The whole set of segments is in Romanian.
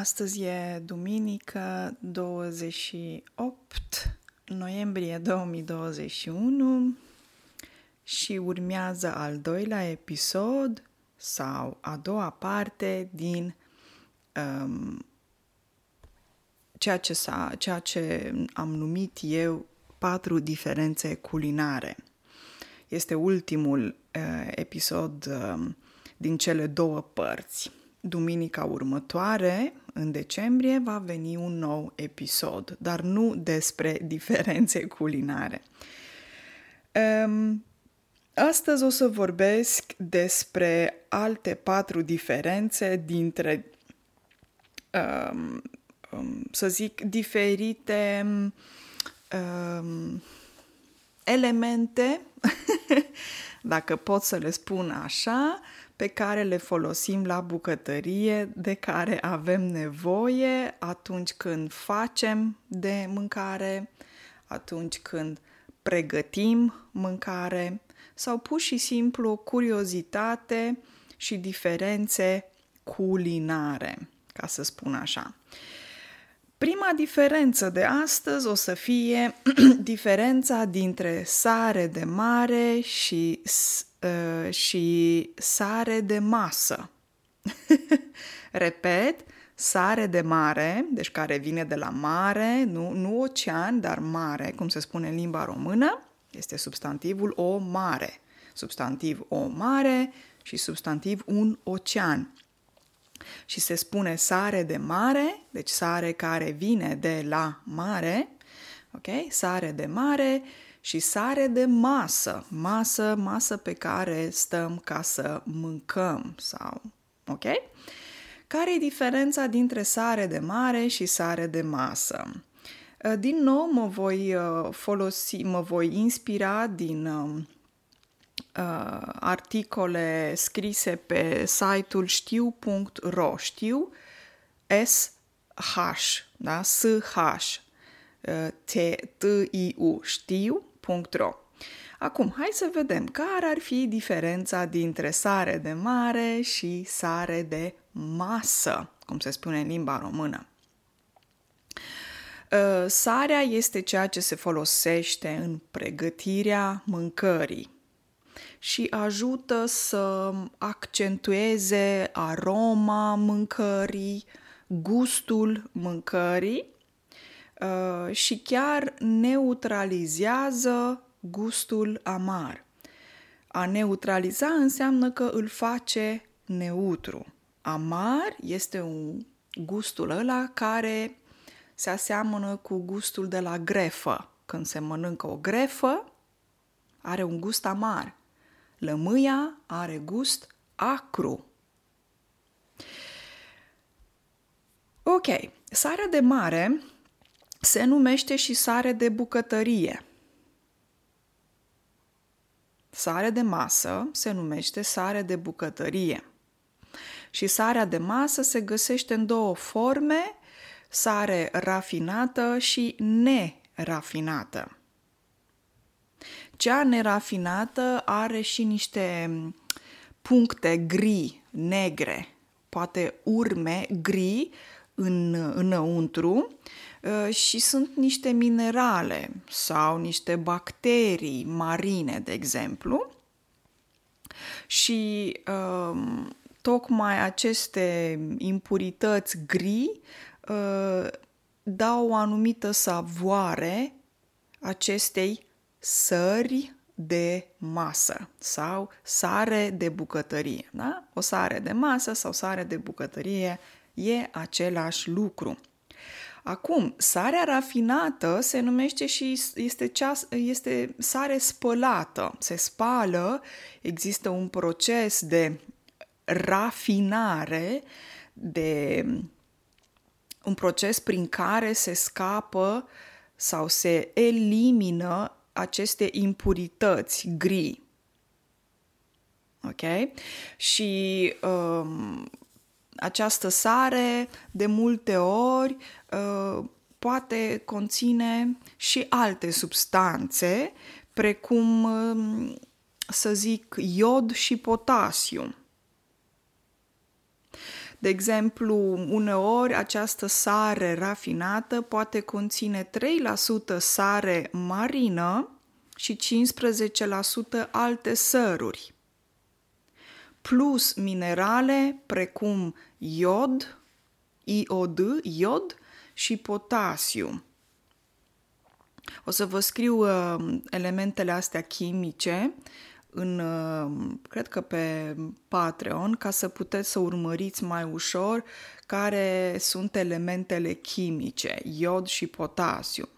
Astăzi e duminică 28 noiembrie 2021 și urmează al doilea episod sau a doua parte din um, ceea, ce s-a, ceea ce am numit eu patru diferențe culinare. Este ultimul uh, episod uh, din cele două părți. Duminica următoare, în decembrie, va veni un nou episod, dar nu despre diferențe culinare. Um, astăzi o să vorbesc despre alte patru diferențe dintre, um, um, să zic, diferite um, elemente, dacă pot să le spun așa, pe care le folosim la bucătărie, de care avem nevoie atunci când facem de mâncare, atunci când pregătim mâncare sau pur și simplu curiozitate și diferențe culinare, ca să spun așa. Prima diferență de astăzi o să fie diferența dintre sare de mare și Uh, și sare de masă. Repet, sare de mare, deci care vine de la mare, nu, nu ocean, dar mare, cum se spune în limba română, este substantivul o mare. Substantiv o mare și substantiv un ocean. Și se spune sare de mare, deci sare care vine de la mare, ok? Sare de mare și sare de masă, masă, masă pe care stăm ca să mâncăm sau, ok? Care e diferența dintre sare de mare și sare de masă? Uh, din nou mă voi uh, folosi, mă voi inspira din uh, articole scrise pe site-ul știu.ro, știu, S-H, da? S-H, T-I-U, știu, www.ro. Acum, hai să vedem care ar fi diferența dintre sare de mare și sare de masă, cum se spune în limba română. Ă, sarea este ceea ce se folosește în pregătirea mâncării și ajută să accentueze aroma mâncării, gustul mâncării Uh, și chiar neutralizează gustul amar. A neutraliza înseamnă că îl face neutru. Amar este un gustul ăla care se aseamănă cu gustul de la grefă. Când se mănâncă o grefă, are un gust amar. Lămâia are gust acru. Ok, sarea de mare se numește și sare de bucătărie. Sare de masă se numește sare de bucătărie. Și sarea de masă se găsește în două forme, sare rafinată și nerafinată. Cea nerafinată are și niște puncte gri, negre, poate urme gri în, înăuntru Uh, și sunt niște minerale sau niște bacterii marine, de exemplu, și um, tocmai aceste impurități gri uh, dau o anumită savoare acestei sări de masă sau sare de bucătărie. Da? O sare de masă sau sare de bucătărie e același lucru. Acum, sarea rafinată se numește și este, cea, este sare spălată. Se spală, există un proces de rafinare, de un proces prin care se scapă sau se elimină aceste impurități gri. Ok? Și um, această sare de multe ori uh, poate conține și alte substanțe, precum, uh, să zic, iod și potasiu. De exemplu, uneori această sare rafinată poate conține 3% sare marină și 15% alte săruri, plus minerale precum iod, iod, iod și potasiu. O să vă scriu uh, elementele astea chimice în, uh, cred că pe Patreon, ca să puteți să urmăriți mai ușor care sunt elementele chimice, iod și potasiu.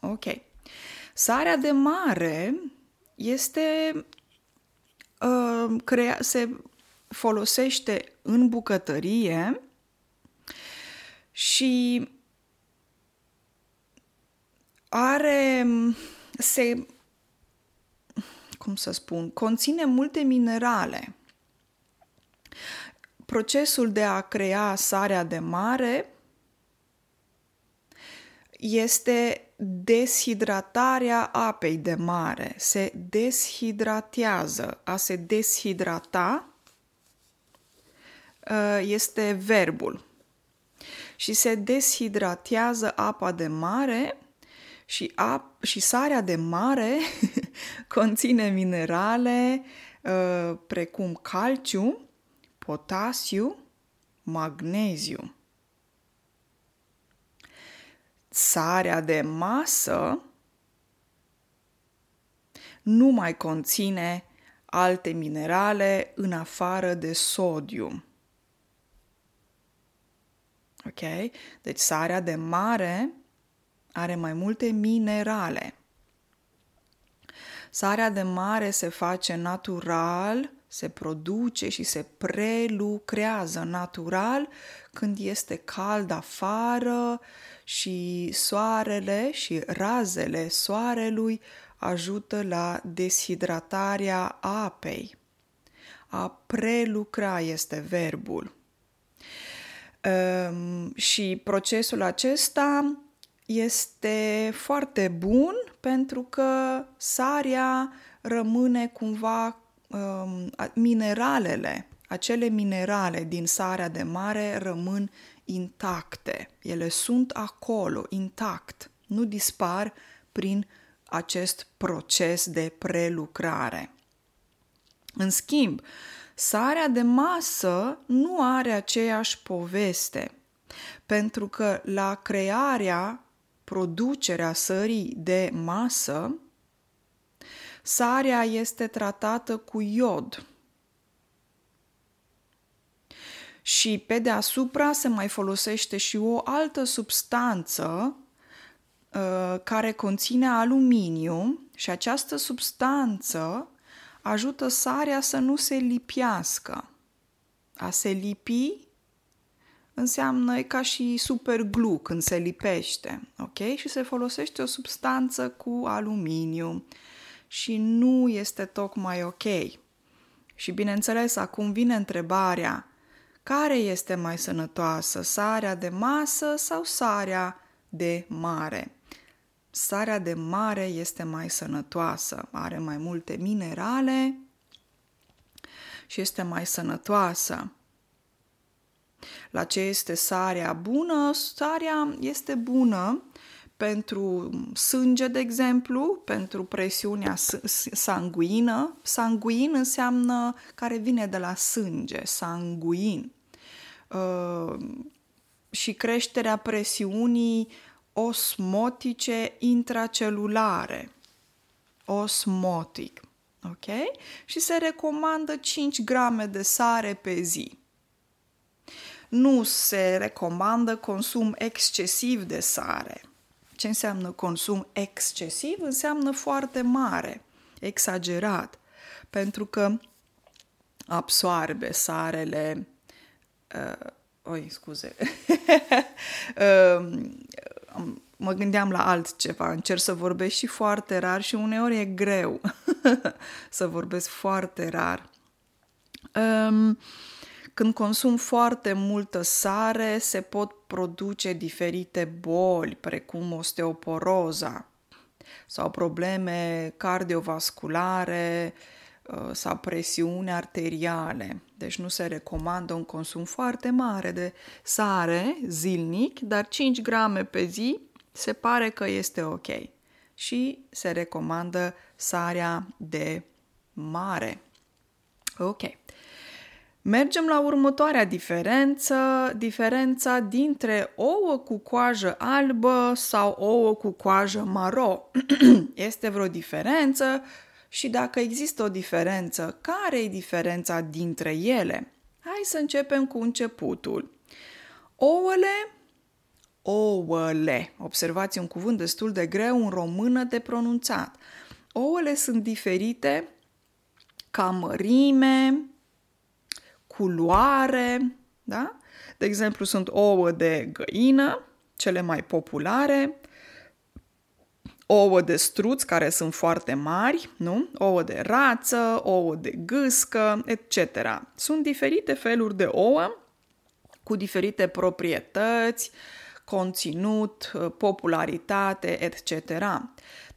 Ok. Sarea de mare este uh, crea, se folosește în bucătărie și are se cum să spun, conține multe minerale. Procesul de a crea sarea de mare este deshidratarea apei de mare. Se deshidratează. A se deshidrata uh, este verbul. Și se deshidratează apa de mare și, ap- și sarea de mare conține minerale uh, precum calciu, potasiu, magneziu. Sarea de masă nu mai conține alte minerale în afară de sodiu. Ok? Deci sarea de mare are mai multe minerale. Sarea de mare se face natural, se produce și se prelucrează natural când este cald afară și soarele și razele soarelui ajută la deshidratarea apei. A prelucra este verbul. Um, și procesul acesta este foarte bun pentru că sarea rămâne cumva um, mineralele, acele minerale din sarea de mare rămân intacte. Ele sunt acolo, intact, nu dispar prin acest proces de prelucrare. În schimb, sarea de masă nu are aceeași poveste, pentru că la crearea producerea sării de masă, sarea este tratată cu iod. Și pe deasupra se mai folosește și o altă substanță uh, care conține aluminiu și această substanță ajută sarea să nu se lipiască. A se lipi înseamnă e ca și super glue când se lipește, ok? Și se folosește o substanță cu aluminiu și nu este tocmai ok. Și bineînțeles, acum vine întrebarea, care este mai sănătoasă, sarea de masă sau sarea de mare? Sarea de mare este mai sănătoasă, are mai multe minerale și este mai sănătoasă. La ce este sarea bună? Sarea este bună pentru sânge, de exemplu, pentru presiunea sanguină. Sanguin înseamnă care vine de la sânge, sanguin. Uh, și creșterea presiunii osmotice intracelulare. Osmotic. Ok? Și se recomandă 5 grame de sare pe zi. Nu se recomandă consum excesiv de sare. Ce înseamnă consum excesiv? Înseamnă foarte mare, exagerat, pentru că absoarbe sarele. Uh, oi, scuze. uh, mă gândeam la altceva, încerc să vorbesc și foarte rar și uneori e greu să vorbesc foarte rar. Um, când consum foarte multă sare, se pot produce diferite boli, precum osteoporoza sau probleme cardiovasculare, uh, sau presiune arteriale. Deci nu se recomandă un consum foarte mare de sare zilnic, dar 5 grame pe zi se pare că este ok. Și se recomandă sarea de mare. Ok. Mergem la următoarea diferență, diferența dintre ouă cu coajă albă sau ouă cu coajă maro. este vreo diferență și dacă există o diferență, care e diferența dintre ele? Hai să începem cu începutul. Ouăle, ouăle, observați un cuvânt destul de greu în română de pronunțat. Ouăle sunt diferite ca mărime, culoare, da? De exemplu, sunt ouă de găină, cele mai populare, ouă de struț care sunt foarte mari, nu? Ouă de rață, ouă de gâscă, etc. Sunt diferite feluri de ouă cu diferite proprietăți, conținut, popularitate, etc.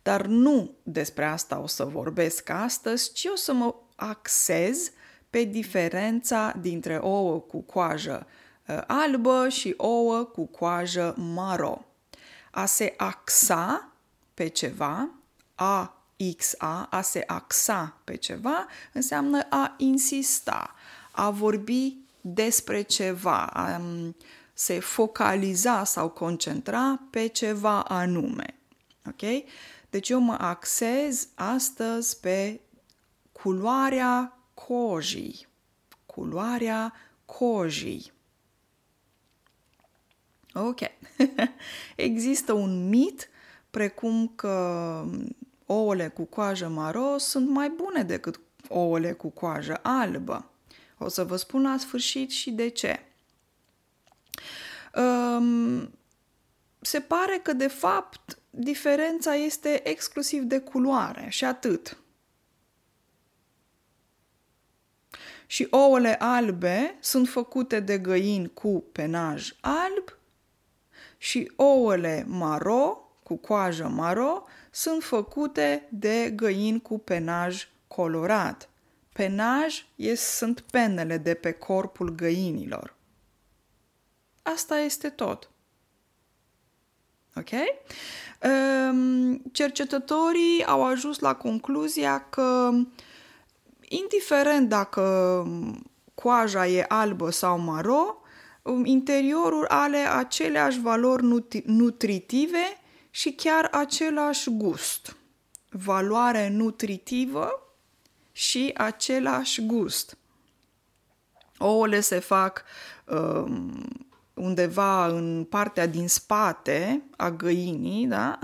Dar nu despre asta o să vorbesc astăzi, ci o să mă axez pe diferența dintre ouă cu coajă uh, albă și ouă cu coajă maro. A se axa pe ceva, a xa, a se axa pe ceva, înseamnă a insista, a vorbi despre ceva, a um, se focaliza sau concentra pe ceva anume. Ok? Deci eu mă axez astăzi pe culoarea cojii. Culoarea cojii. Ok. Există un mit precum că ouăle cu coajă maro sunt mai bune decât ouăle cu coajă albă. O să vă spun la sfârșit și de ce. Um, se pare că, de fapt, diferența este exclusiv de culoare și atât. și ouăle albe sunt făcute de găini cu penaj alb și ouăle maro, cu coajă maro, sunt făcute de găini cu penaj colorat. Penaj sunt penele de pe corpul găinilor. Asta este tot. Ok? Um, cercetătorii au ajuns la concluzia că indiferent dacă coaja e albă sau maro, um, interiorul are aceleași valori nutri- nutritive și chiar același gust. Valoare nutritivă și același gust. Ouăle se fac um, undeva în partea din spate a găinii, da?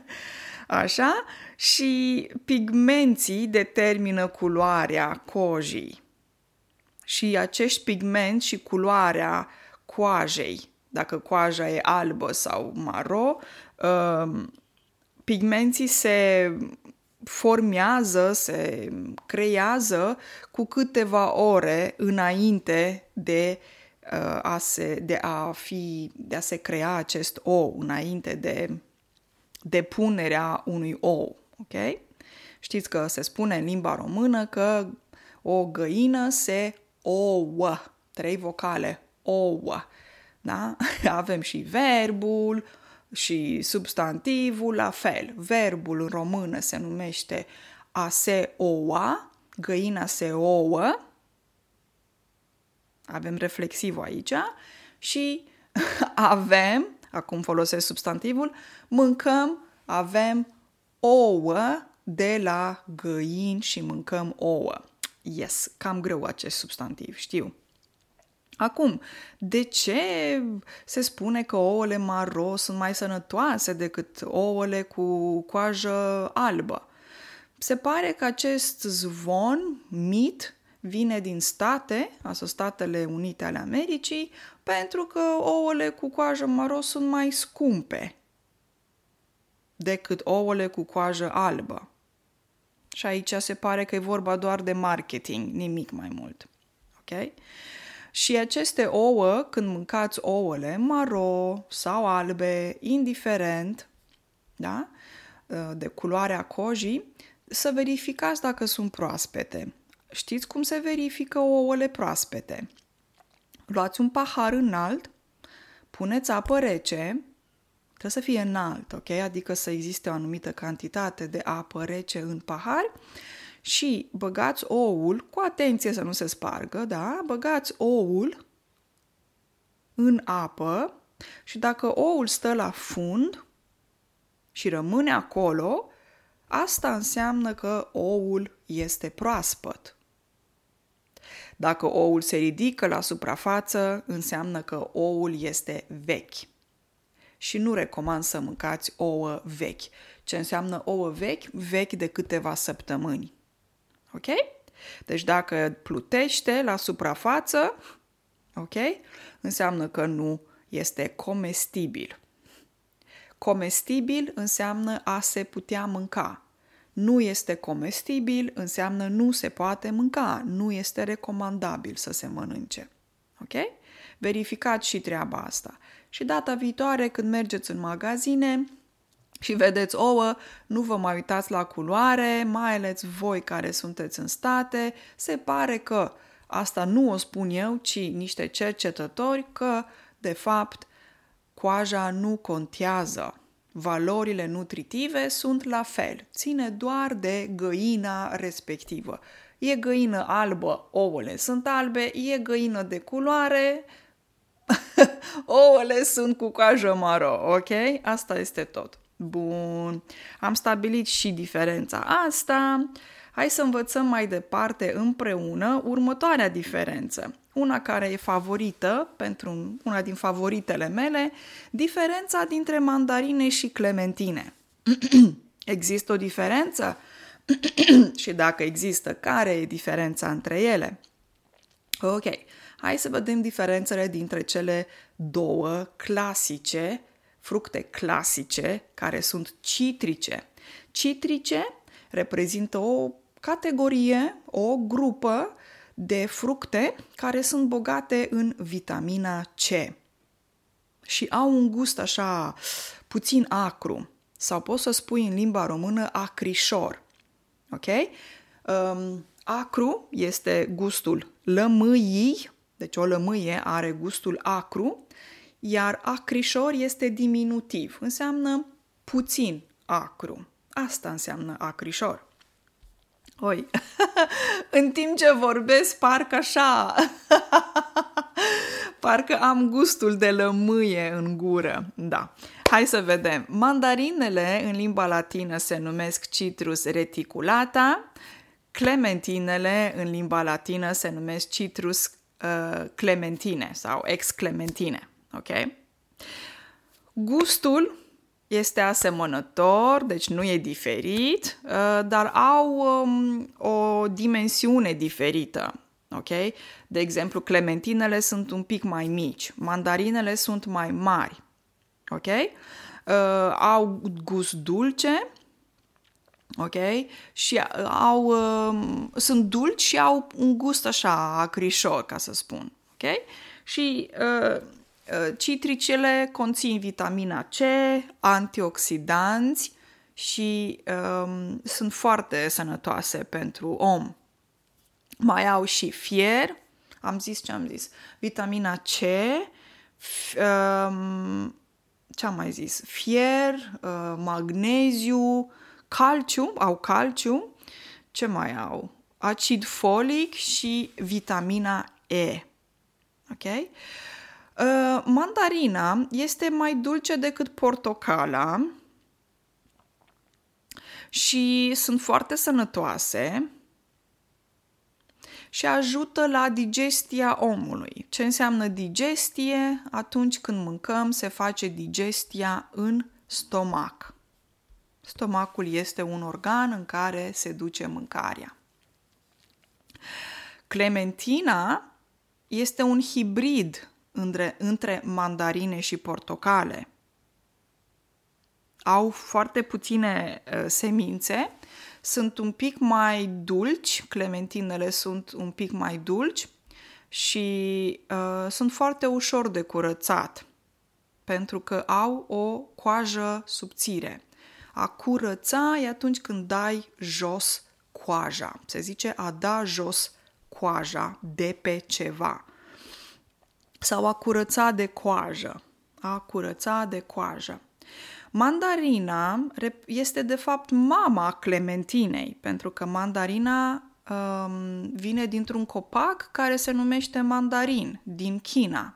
Așa? Și pigmenții determină culoarea cojii. Și acești pigmenți și culoarea coajei, dacă coaja e albă sau maro, uh, pigmenții se formează, se creează cu câteva ore înainte de uh, a se, de a fi, de a se crea acest ou, înainte de depunerea unui ou. Ok? Știți că se spune în limba română că o găină se ouă. Trei vocale. Ouă. Da? Avem și verbul și substantivul la fel. Verbul în română se numește a se oua, găina se ouă. Avem reflexivul aici și avem, acum folosesc substantivul, mâncăm, avem ouă de la găini și mâncăm ouă. Yes, cam greu acest substantiv, știu. Acum, de ce se spune că ouăle maro sunt mai sănătoase decât ouăle cu coajă albă? Se pare că acest zvon, mit, vine din state, asta Statele Unite ale Americii, pentru că ouăle cu coajă maro sunt mai scumpe decât ouăle cu coajă albă. Și aici se pare că e vorba doar de marketing, nimic mai mult. Ok? Și aceste ouă, când mâncați ouăle maro sau albe, indiferent, da? de culoarea cojii, să verificați dacă sunt proaspete. Știți cum se verifică ouăle proaspete? Luați un pahar înalt, puneți apă rece, trebuie să fie înalt, ok? Adică să existe o anumită cantitate de apă rece în pahar și băgați oul, cu atenție să nu se spargă, da? Băgați oul în apă și dacă oul stă la fund și rămâne acolo, asta înseamnă că oul este proaspăt. Dacă oul se ridică la suprafață, înseamnă că oul este vechi. Și nu recomand să mâncați ouă vechi. Ce înseamnă ouă vechi? Vechi de câteva săptămâni. Ok? Deci dacă plutește la suprafață, ok? Înseamnă că nu este comestibil. Comestibil înseamnă a se putea mânca. Nu este comestibil înseamnă nu se poate mânca, nu este recomandabil să se mănânce. Ok? Verificați și treaba asta. Și data viitoare când mergeți în magazine, și vedeți ouă, nu vă mai uitați la culoare, mai ales voi care sunteți în state, se pare că, asta nu o spun eu, ci niște cercetători, că, de fapt, coaja nu contează. Valorile nutritive sunt la fel, ține doar de găina respectivă. E găină albă, ouăle sunt albe, e găină de culoare, ouăle sunt cu coajă maro, ok? Asta este tot. Bun, am stabilit și diferența asta. Hai să învățăm mai departe împreună următoarea diferență. Una care e favorită, pentru una din favoritele mele, diferența dintre mandarine și clementine. există o diferență? și dacă există, care e diferența între ele? Ok, hai să vedem diferențele dintre cele două clasice fructe clasice care sunt citrice. Citrice reprezintă o categorie, o grupă de fructe care sunt bogate în vitamina C și au un gust așa puțin acru sau poți să spui în limba română acrișor. Ok? Um, acru este gustul lămâii, deci o lămâie are gustul acru iar acrișor este diminutiv, înseamnă puțin acru. Asta înseamnă acrișor. Oi, în timp ce vorbesc, parcă așa, parcă am gustul de lămâie în gură. Da, hai să vedem. Mandarinele în limba latină se numesc citrus reticulata, clementinele în limba latină se numesc citrus uh, clementine sau ex clementine. Ok? Gustul este asemănător, deci nu e diferit, uh, dar au um, o dimensiune diferită. Ok? De exemplu, clementinele sunt un pic mai mici, mandarinele sunt mai mari. Ok? Uh, au gust dulce, ok? Și au, uh, sunt dulci și au un gust așa acrișor, ca să spun, ok? Și uh, Uh, citricele conțin vitamina C, antioxidanți și um, sunt foarte sănătoase pentru om. Mai au și fier, am zis ce am zis, vitamina C, f, um, ce am mai zis, fier, uh, magneziu, calciu, au calciu, ce mai au? Acid folic și vitamina E. Ok? Uh, mandarina este mai dulce decât portocala și sunt foarte sănătoase și ajută la digestia omului. Ce înseamnă digestie? Atunci când mâncăm, se face digestia în stomac. Stomacul este un organ în care se duce mâncarea. Clementina este un hibrid între, între mandarine și portocale. Au foarte puține uh, semințe, sunt un pic mai dulci, clementinele sunt un pic mai dulci și uh, sunt foarte ușor de curățat pentru că au o coajă subțire. A curăța e atunci când dai jos coaja. Se zice a da jos coaja de pe ceva. Sau a curăța de coajă. A curăța de coajă. Mandarina este de fapt mama clementinei, pentru că mandarina um, vine dintr-un copac care se numește mandarin, din China.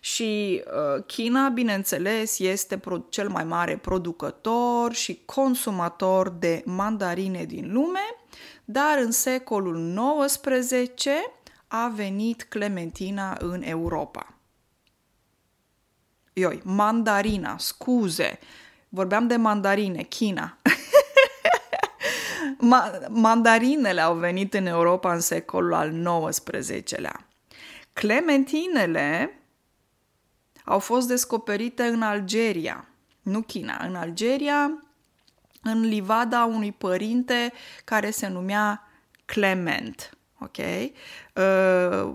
Și uh, China, bineînțeles, este pro- cel mai mare producător și consumator de mandarine din lume, dar în secolul XIX a venit clementina în Europa. Ioi, mandarina, scuze, vorbeam de mandarine, China. Ma- mandarinele au venit în Europa în secolul al XIX-lea. Clementinele au fost descoperite în Algeria, nu China, în Algeria, în livada unui părinte care se numea Clement. Ok? Uh,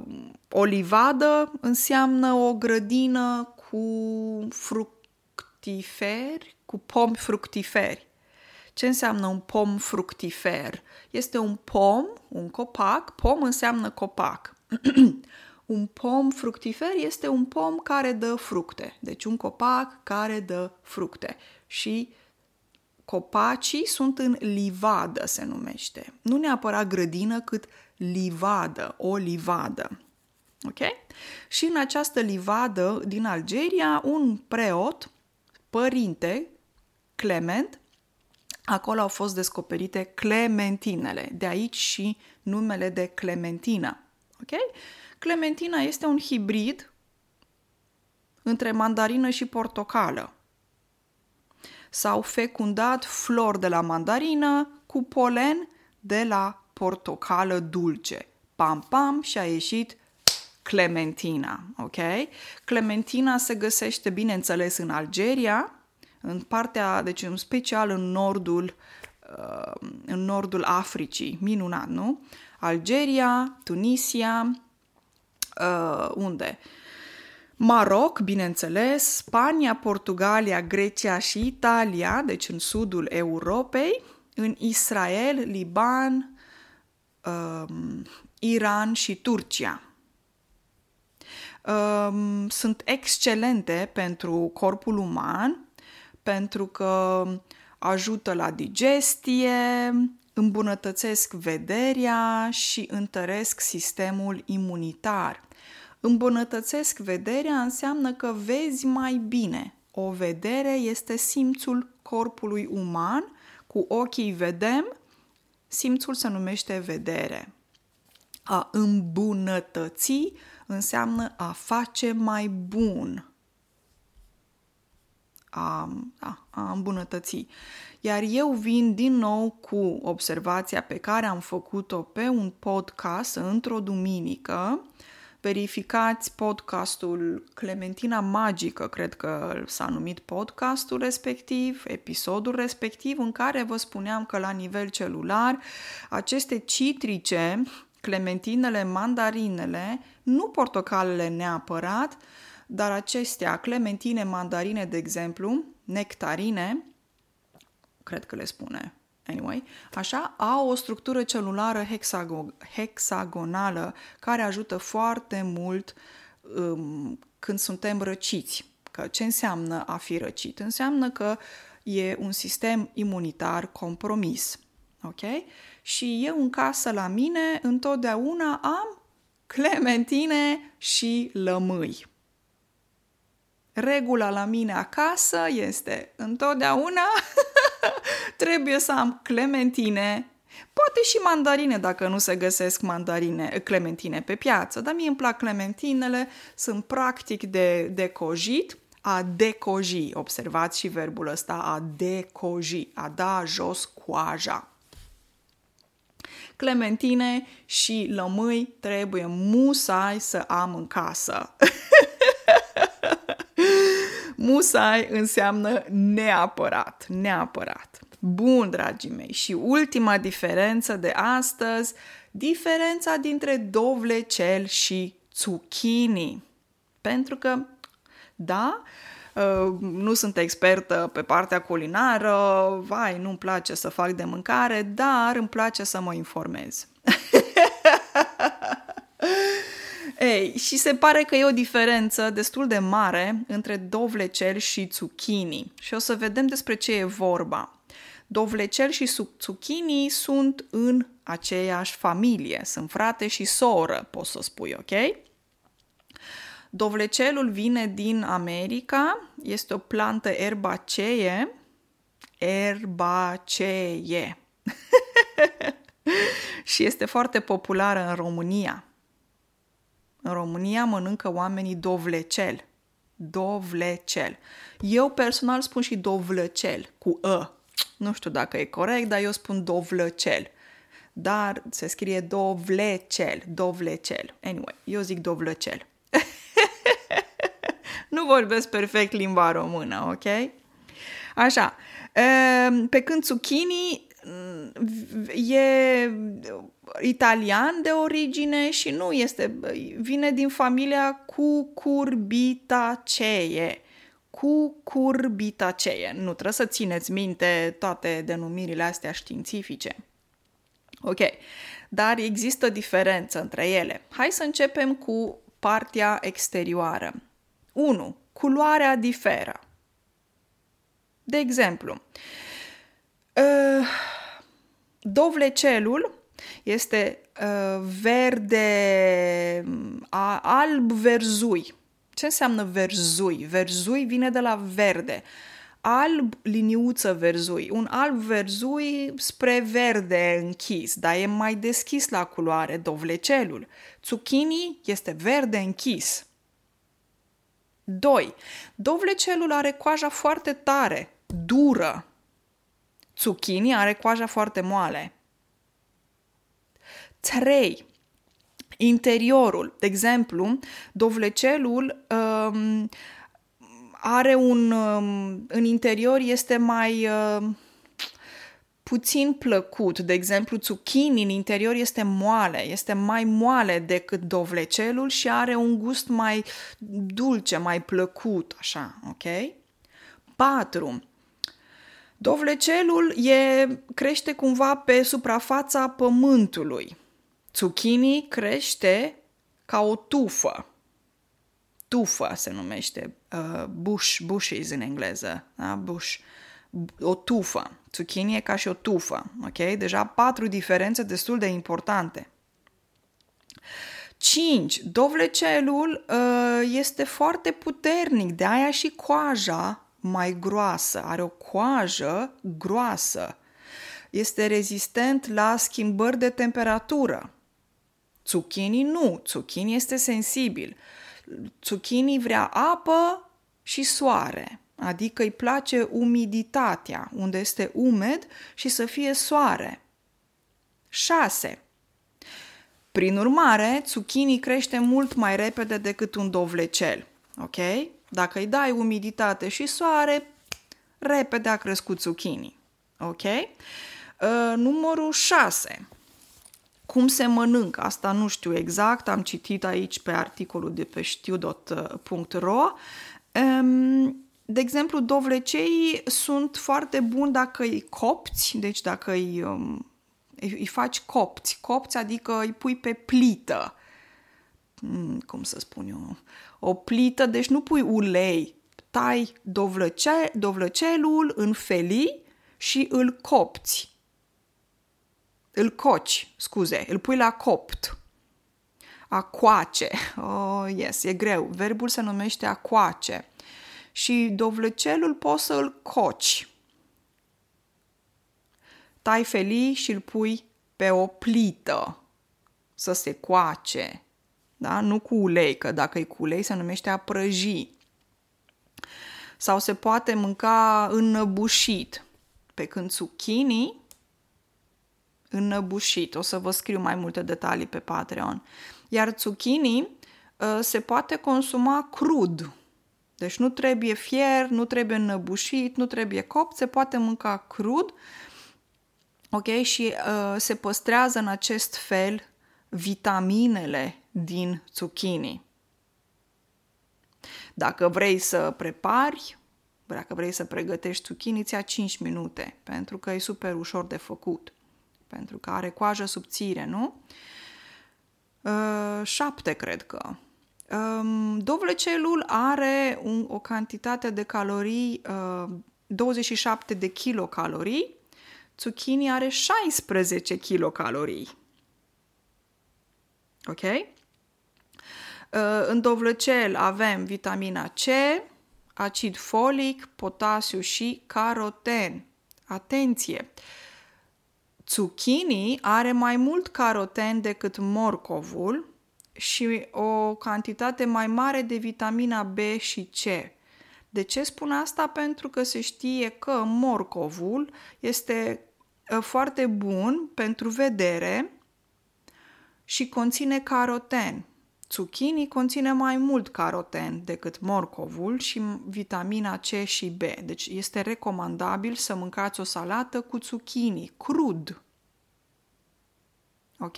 o livadă înseamnă o grădină cu fructiferi, cu pomi fructiferi. Ce înseamnă un pom fructifer? Este un pom, un copac, pom înseamnă copac. un pom fructifer este un pom care dă fructe, deci un copac care dă fructe. Și copacii sunt în livadă, se numește. Nu neapărat grădină, cât livadă, o livadă. Ok? Și în această livadă din Algeria, un preot, părinte, Clement, acolo au fost descoperite clementinele, de aici și numele de clementina. Ok? Clementina este un hibrid între mandarină și portocală. S-au fecundat flori de la mandarină cu polen de la portocală dulce. Pam, pam și a ieșit Clementina, ok? Clementina se găsește, bineînțeles, în Algeria, în partea, deci în special în nordul, uh, în nordul Africii, minunat, nu? Algeria, Tunisia, uh, unde? Maroc, bineînțeles, Spania, Portugalia, Grecia și Italia, deci în sudul Europei, în Israel, Liban, um, Iran și Turcia. Um, sunt excelente pentru corpul uman, pentru că ajută la digestie, îmbunătățesc vederea și întăresc sistemul imunitar. Îmbunătățesc vederea înseamnă că vezi mai bine. O vedere este simțul corpului uman, cu ochii vedem, simțul se numește vedere. A îmbunătăți înseamnă a face mai bun, a, a, a îmbunătăți. Iar eu vin din nou cu observația pe care am făcut-o pe un podcast într-o duminică. Verificați podcastul Clementina Magică, cred că s-a numit podcastul respectiv, episodul respectiv, în care vă spuneam că la nivel celular aceste citrice, clementinele, mandarinele, nu portocalele neapărat, dar acestea, clementine, mandarine, de exemplu, nectarine, cred că le spune, anyway, așa, au o structură celulară hexago- hexagonală care ajută foarte mult um, când suntem răciți. Că ce înseamnă a fi răcit? Înseamnă că e un sistem imunitar compromis. Ok? Și eu în casă la mine întotdeauna am clementine și lămâi. Regula la mine acasă este întotdeauna trebuie să am clementine, poate și mandarine dacă nu se găsesc mandarine, clementine pe piață, dar mie îmi plac clementinele, sunt practic de decojit, a decoji, observați și verbul ăsta, a decoji, a da jos coaja. Clementine și lămâi trebuie musai să am în casă. Musai înseamnă neapărat, neapărat. Bun, dragii mei, și ultima diferență de astăzi, diferența dintre dovlecel și zucchini. Pentru că, da, uh, nu sunt expertă pe partea culinară, vai, nu-mi place să fac de mâncare, dar îmi place să mă informez. Ei, și se pare că e o diferență destul de mare între dovlecel și zucchini. Și o să vedem despre ce e vorba. Dovlecel și zucchini sunt în aceeași familie, sunt frate și soră, poți să spui, ok? Dovlecelul vine din America, este o plantă erbacee, erbacee. și este foarte populară în România. În România mănâncă oamenii dovlecel. Dovlecel. Eu personal spun și dovlecel, cu ă. Nu știu dacă e corect, dar eu spun dovlecel. Dar se scrie dovlecel, dovlecel. Anyway, eu zic dovlecel. nu vorbesc perfect limba română, ok? Așa, ehm, pe când zucchini e italian de origine și nu este, vine din familia Cucurbitaceae. Cucurbitaceae. Nu trebuie să țineți minte toate denumirile astea științifice. Ok, dar există diferență între ele. Hai să începem cu partea exterioară. 1. Culoarea diferă. De exemplu, uh, Dovlecelul este uh, verde, uh, alb verzui. Ce înseamnă verzui? Verzui vine de la verde. Alb, liniuță verzui. Un alb verzui spre verde închis, dar e mai deschis la culoare, dovlecelul. Zucchini este verde închis. 2. Dovlecelul are coaja foarte tare, dură, Zucchini are coaja foarte moale. 3. Interiorul. De exemplu, dovlecelul um, are un... Um, în interior este mai... Uh, puțin plăcut. De exemplu, zucchini în interior este moale, este mai moale decât dovlecelul și are un gust mai dulce, mai plăcut, așa, ok? 4. Dovlecelul e, crește cumva pe suprafața pământului. Zucchini crește ca o tufă. Tufă se numește, uh, bush, bushes în engleză, da? bush, o tufă. Zucchini e ca și o tufă, ok? Deja patru diferențe destul de importante. 5. Dovlecelul uh, este foarte puternic, de aia și coaja mai groasă, are o coajă groasă. Este rezistent la schimbări de temperatură. Zucchini nu, zucchini este sensibil. Zucchini vrea apă și soare, adică îi place umiditatea, unde este umed și să fie soare. 6. Prin urmare, zucchini crește mult mai repede decât un dovlecel. Ok? Dacă îi dai umiditate și soare, repede a crescut zucchini. Ok? Uh, numărul 6. Cum se mănâncă? Asta nu știu exact, am citit aici pe articolul de pe știu.ro. Um, de exemplu, dovlecei sunt foarte buni dacă îi copți, deci dacă îi, um, îi, îi faci copți. Copți adică îi pui pe plită. Hmm, cum să spun eu? o plită, deci nu pui ulei, tai dovlăce, dovlăcelul în felii și îl copți. Îl coci, scuze, îl pui la copt. A coace. Oh, yes, e greu. Verbul se numește a coace. Și dovlăcelul poți să îl coci. Tai felii și îl pui pe o plită să se coace da? nu cu ulei, că dacă e cu ulei se numește a prăji. Sau se poate mânca înnăbușit, pe când zucchini înnăbușit. O să vă scriu mai multe detalii pe Patreon. Iar zucchini uh, se poate consuma crud. Deci nu trebuie fier, nu trebuie înnăbușit, nu trebuie copt, se poate mânca crud. Ok? Și uh, se păstrează în acest fel vitaminele din zucchini. Dacă vrei să prepari, dacă vrei să pregătești zucchini, ți 5 minute, pentru că e super ușor de făcut, pentru că are coajă subțire, nu? Uh, șapte, cred că. Um, dovlecelul are un, o cantitate de calorii, uh, 27 de kilocalorii, zucchini are 16 kilocalorii. Ok? Uh, în dovlecel avem vitamina C, acid folic, potasiu și caroten. Atenție! Zucchini are mai mult caroten decât morcovul și o cantitate mai mare de vitamina B și C. De ce spun asta? Pentru că se știe că morcovul este ă, foarte bun pentru vedere și conține caroten. Zucchini conține mai mult caroten decât morcovul și vitamina C și B. Deci este recomandabil să mâncați o salată cu zucchini, crud. Ok?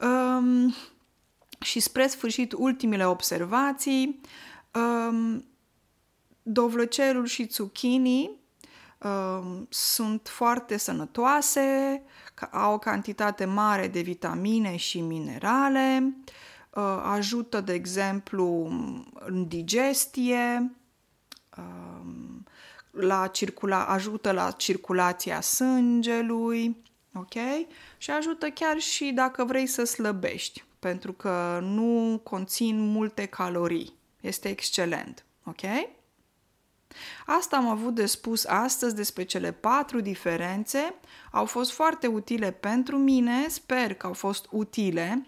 Um, și spre sfârșit, ultimele observații. Um, dovlăcerul și zucchini um, sunt foarte sănătoase, au o cantitate mare de vitamine și minerale, uh, ajută, de exemplu, în digestie, um, la circula, ajută la circulația sângelui, ok? Și ajută chiar și dacă vrei să slăbești, pentru că nu conțin multe calorii. Este excelent, ok? Asta am avut de spus astăzi despre cele patru diferențe. Au fost foarte utile pentru mine, sper că au fost utile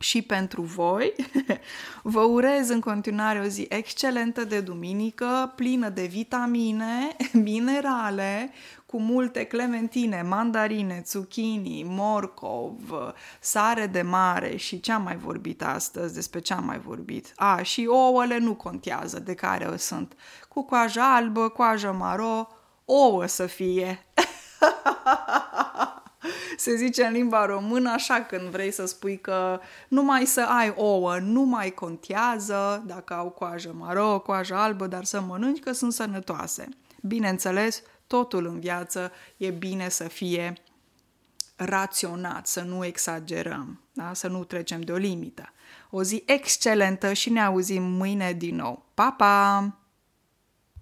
și pentru voi. Vă urez în continuare o zi excelentă de duminică, plină de vitamine, minerale, cu multe clementine, mandarine, zucchini, morcov, sare de mare și ce am mai vorbit astăzi, despre ce am mai vorbit. A, și ouăle nu contează de care sunt. Cu coaja albă, coajă maro, ouă să fie. Se zice în limba română așa când vrei să spui că numai să ai ouă nu mai contează dacă au coajă maro, coajă albă, dar să mănânci că sunt sănătoase. Bineînțeles, totul în viață e bine să fie raționat, să nu exagerăm, da? să nu trecem de o limită. O zi excelentă și ne auzim mâine din nou. Pa, pa!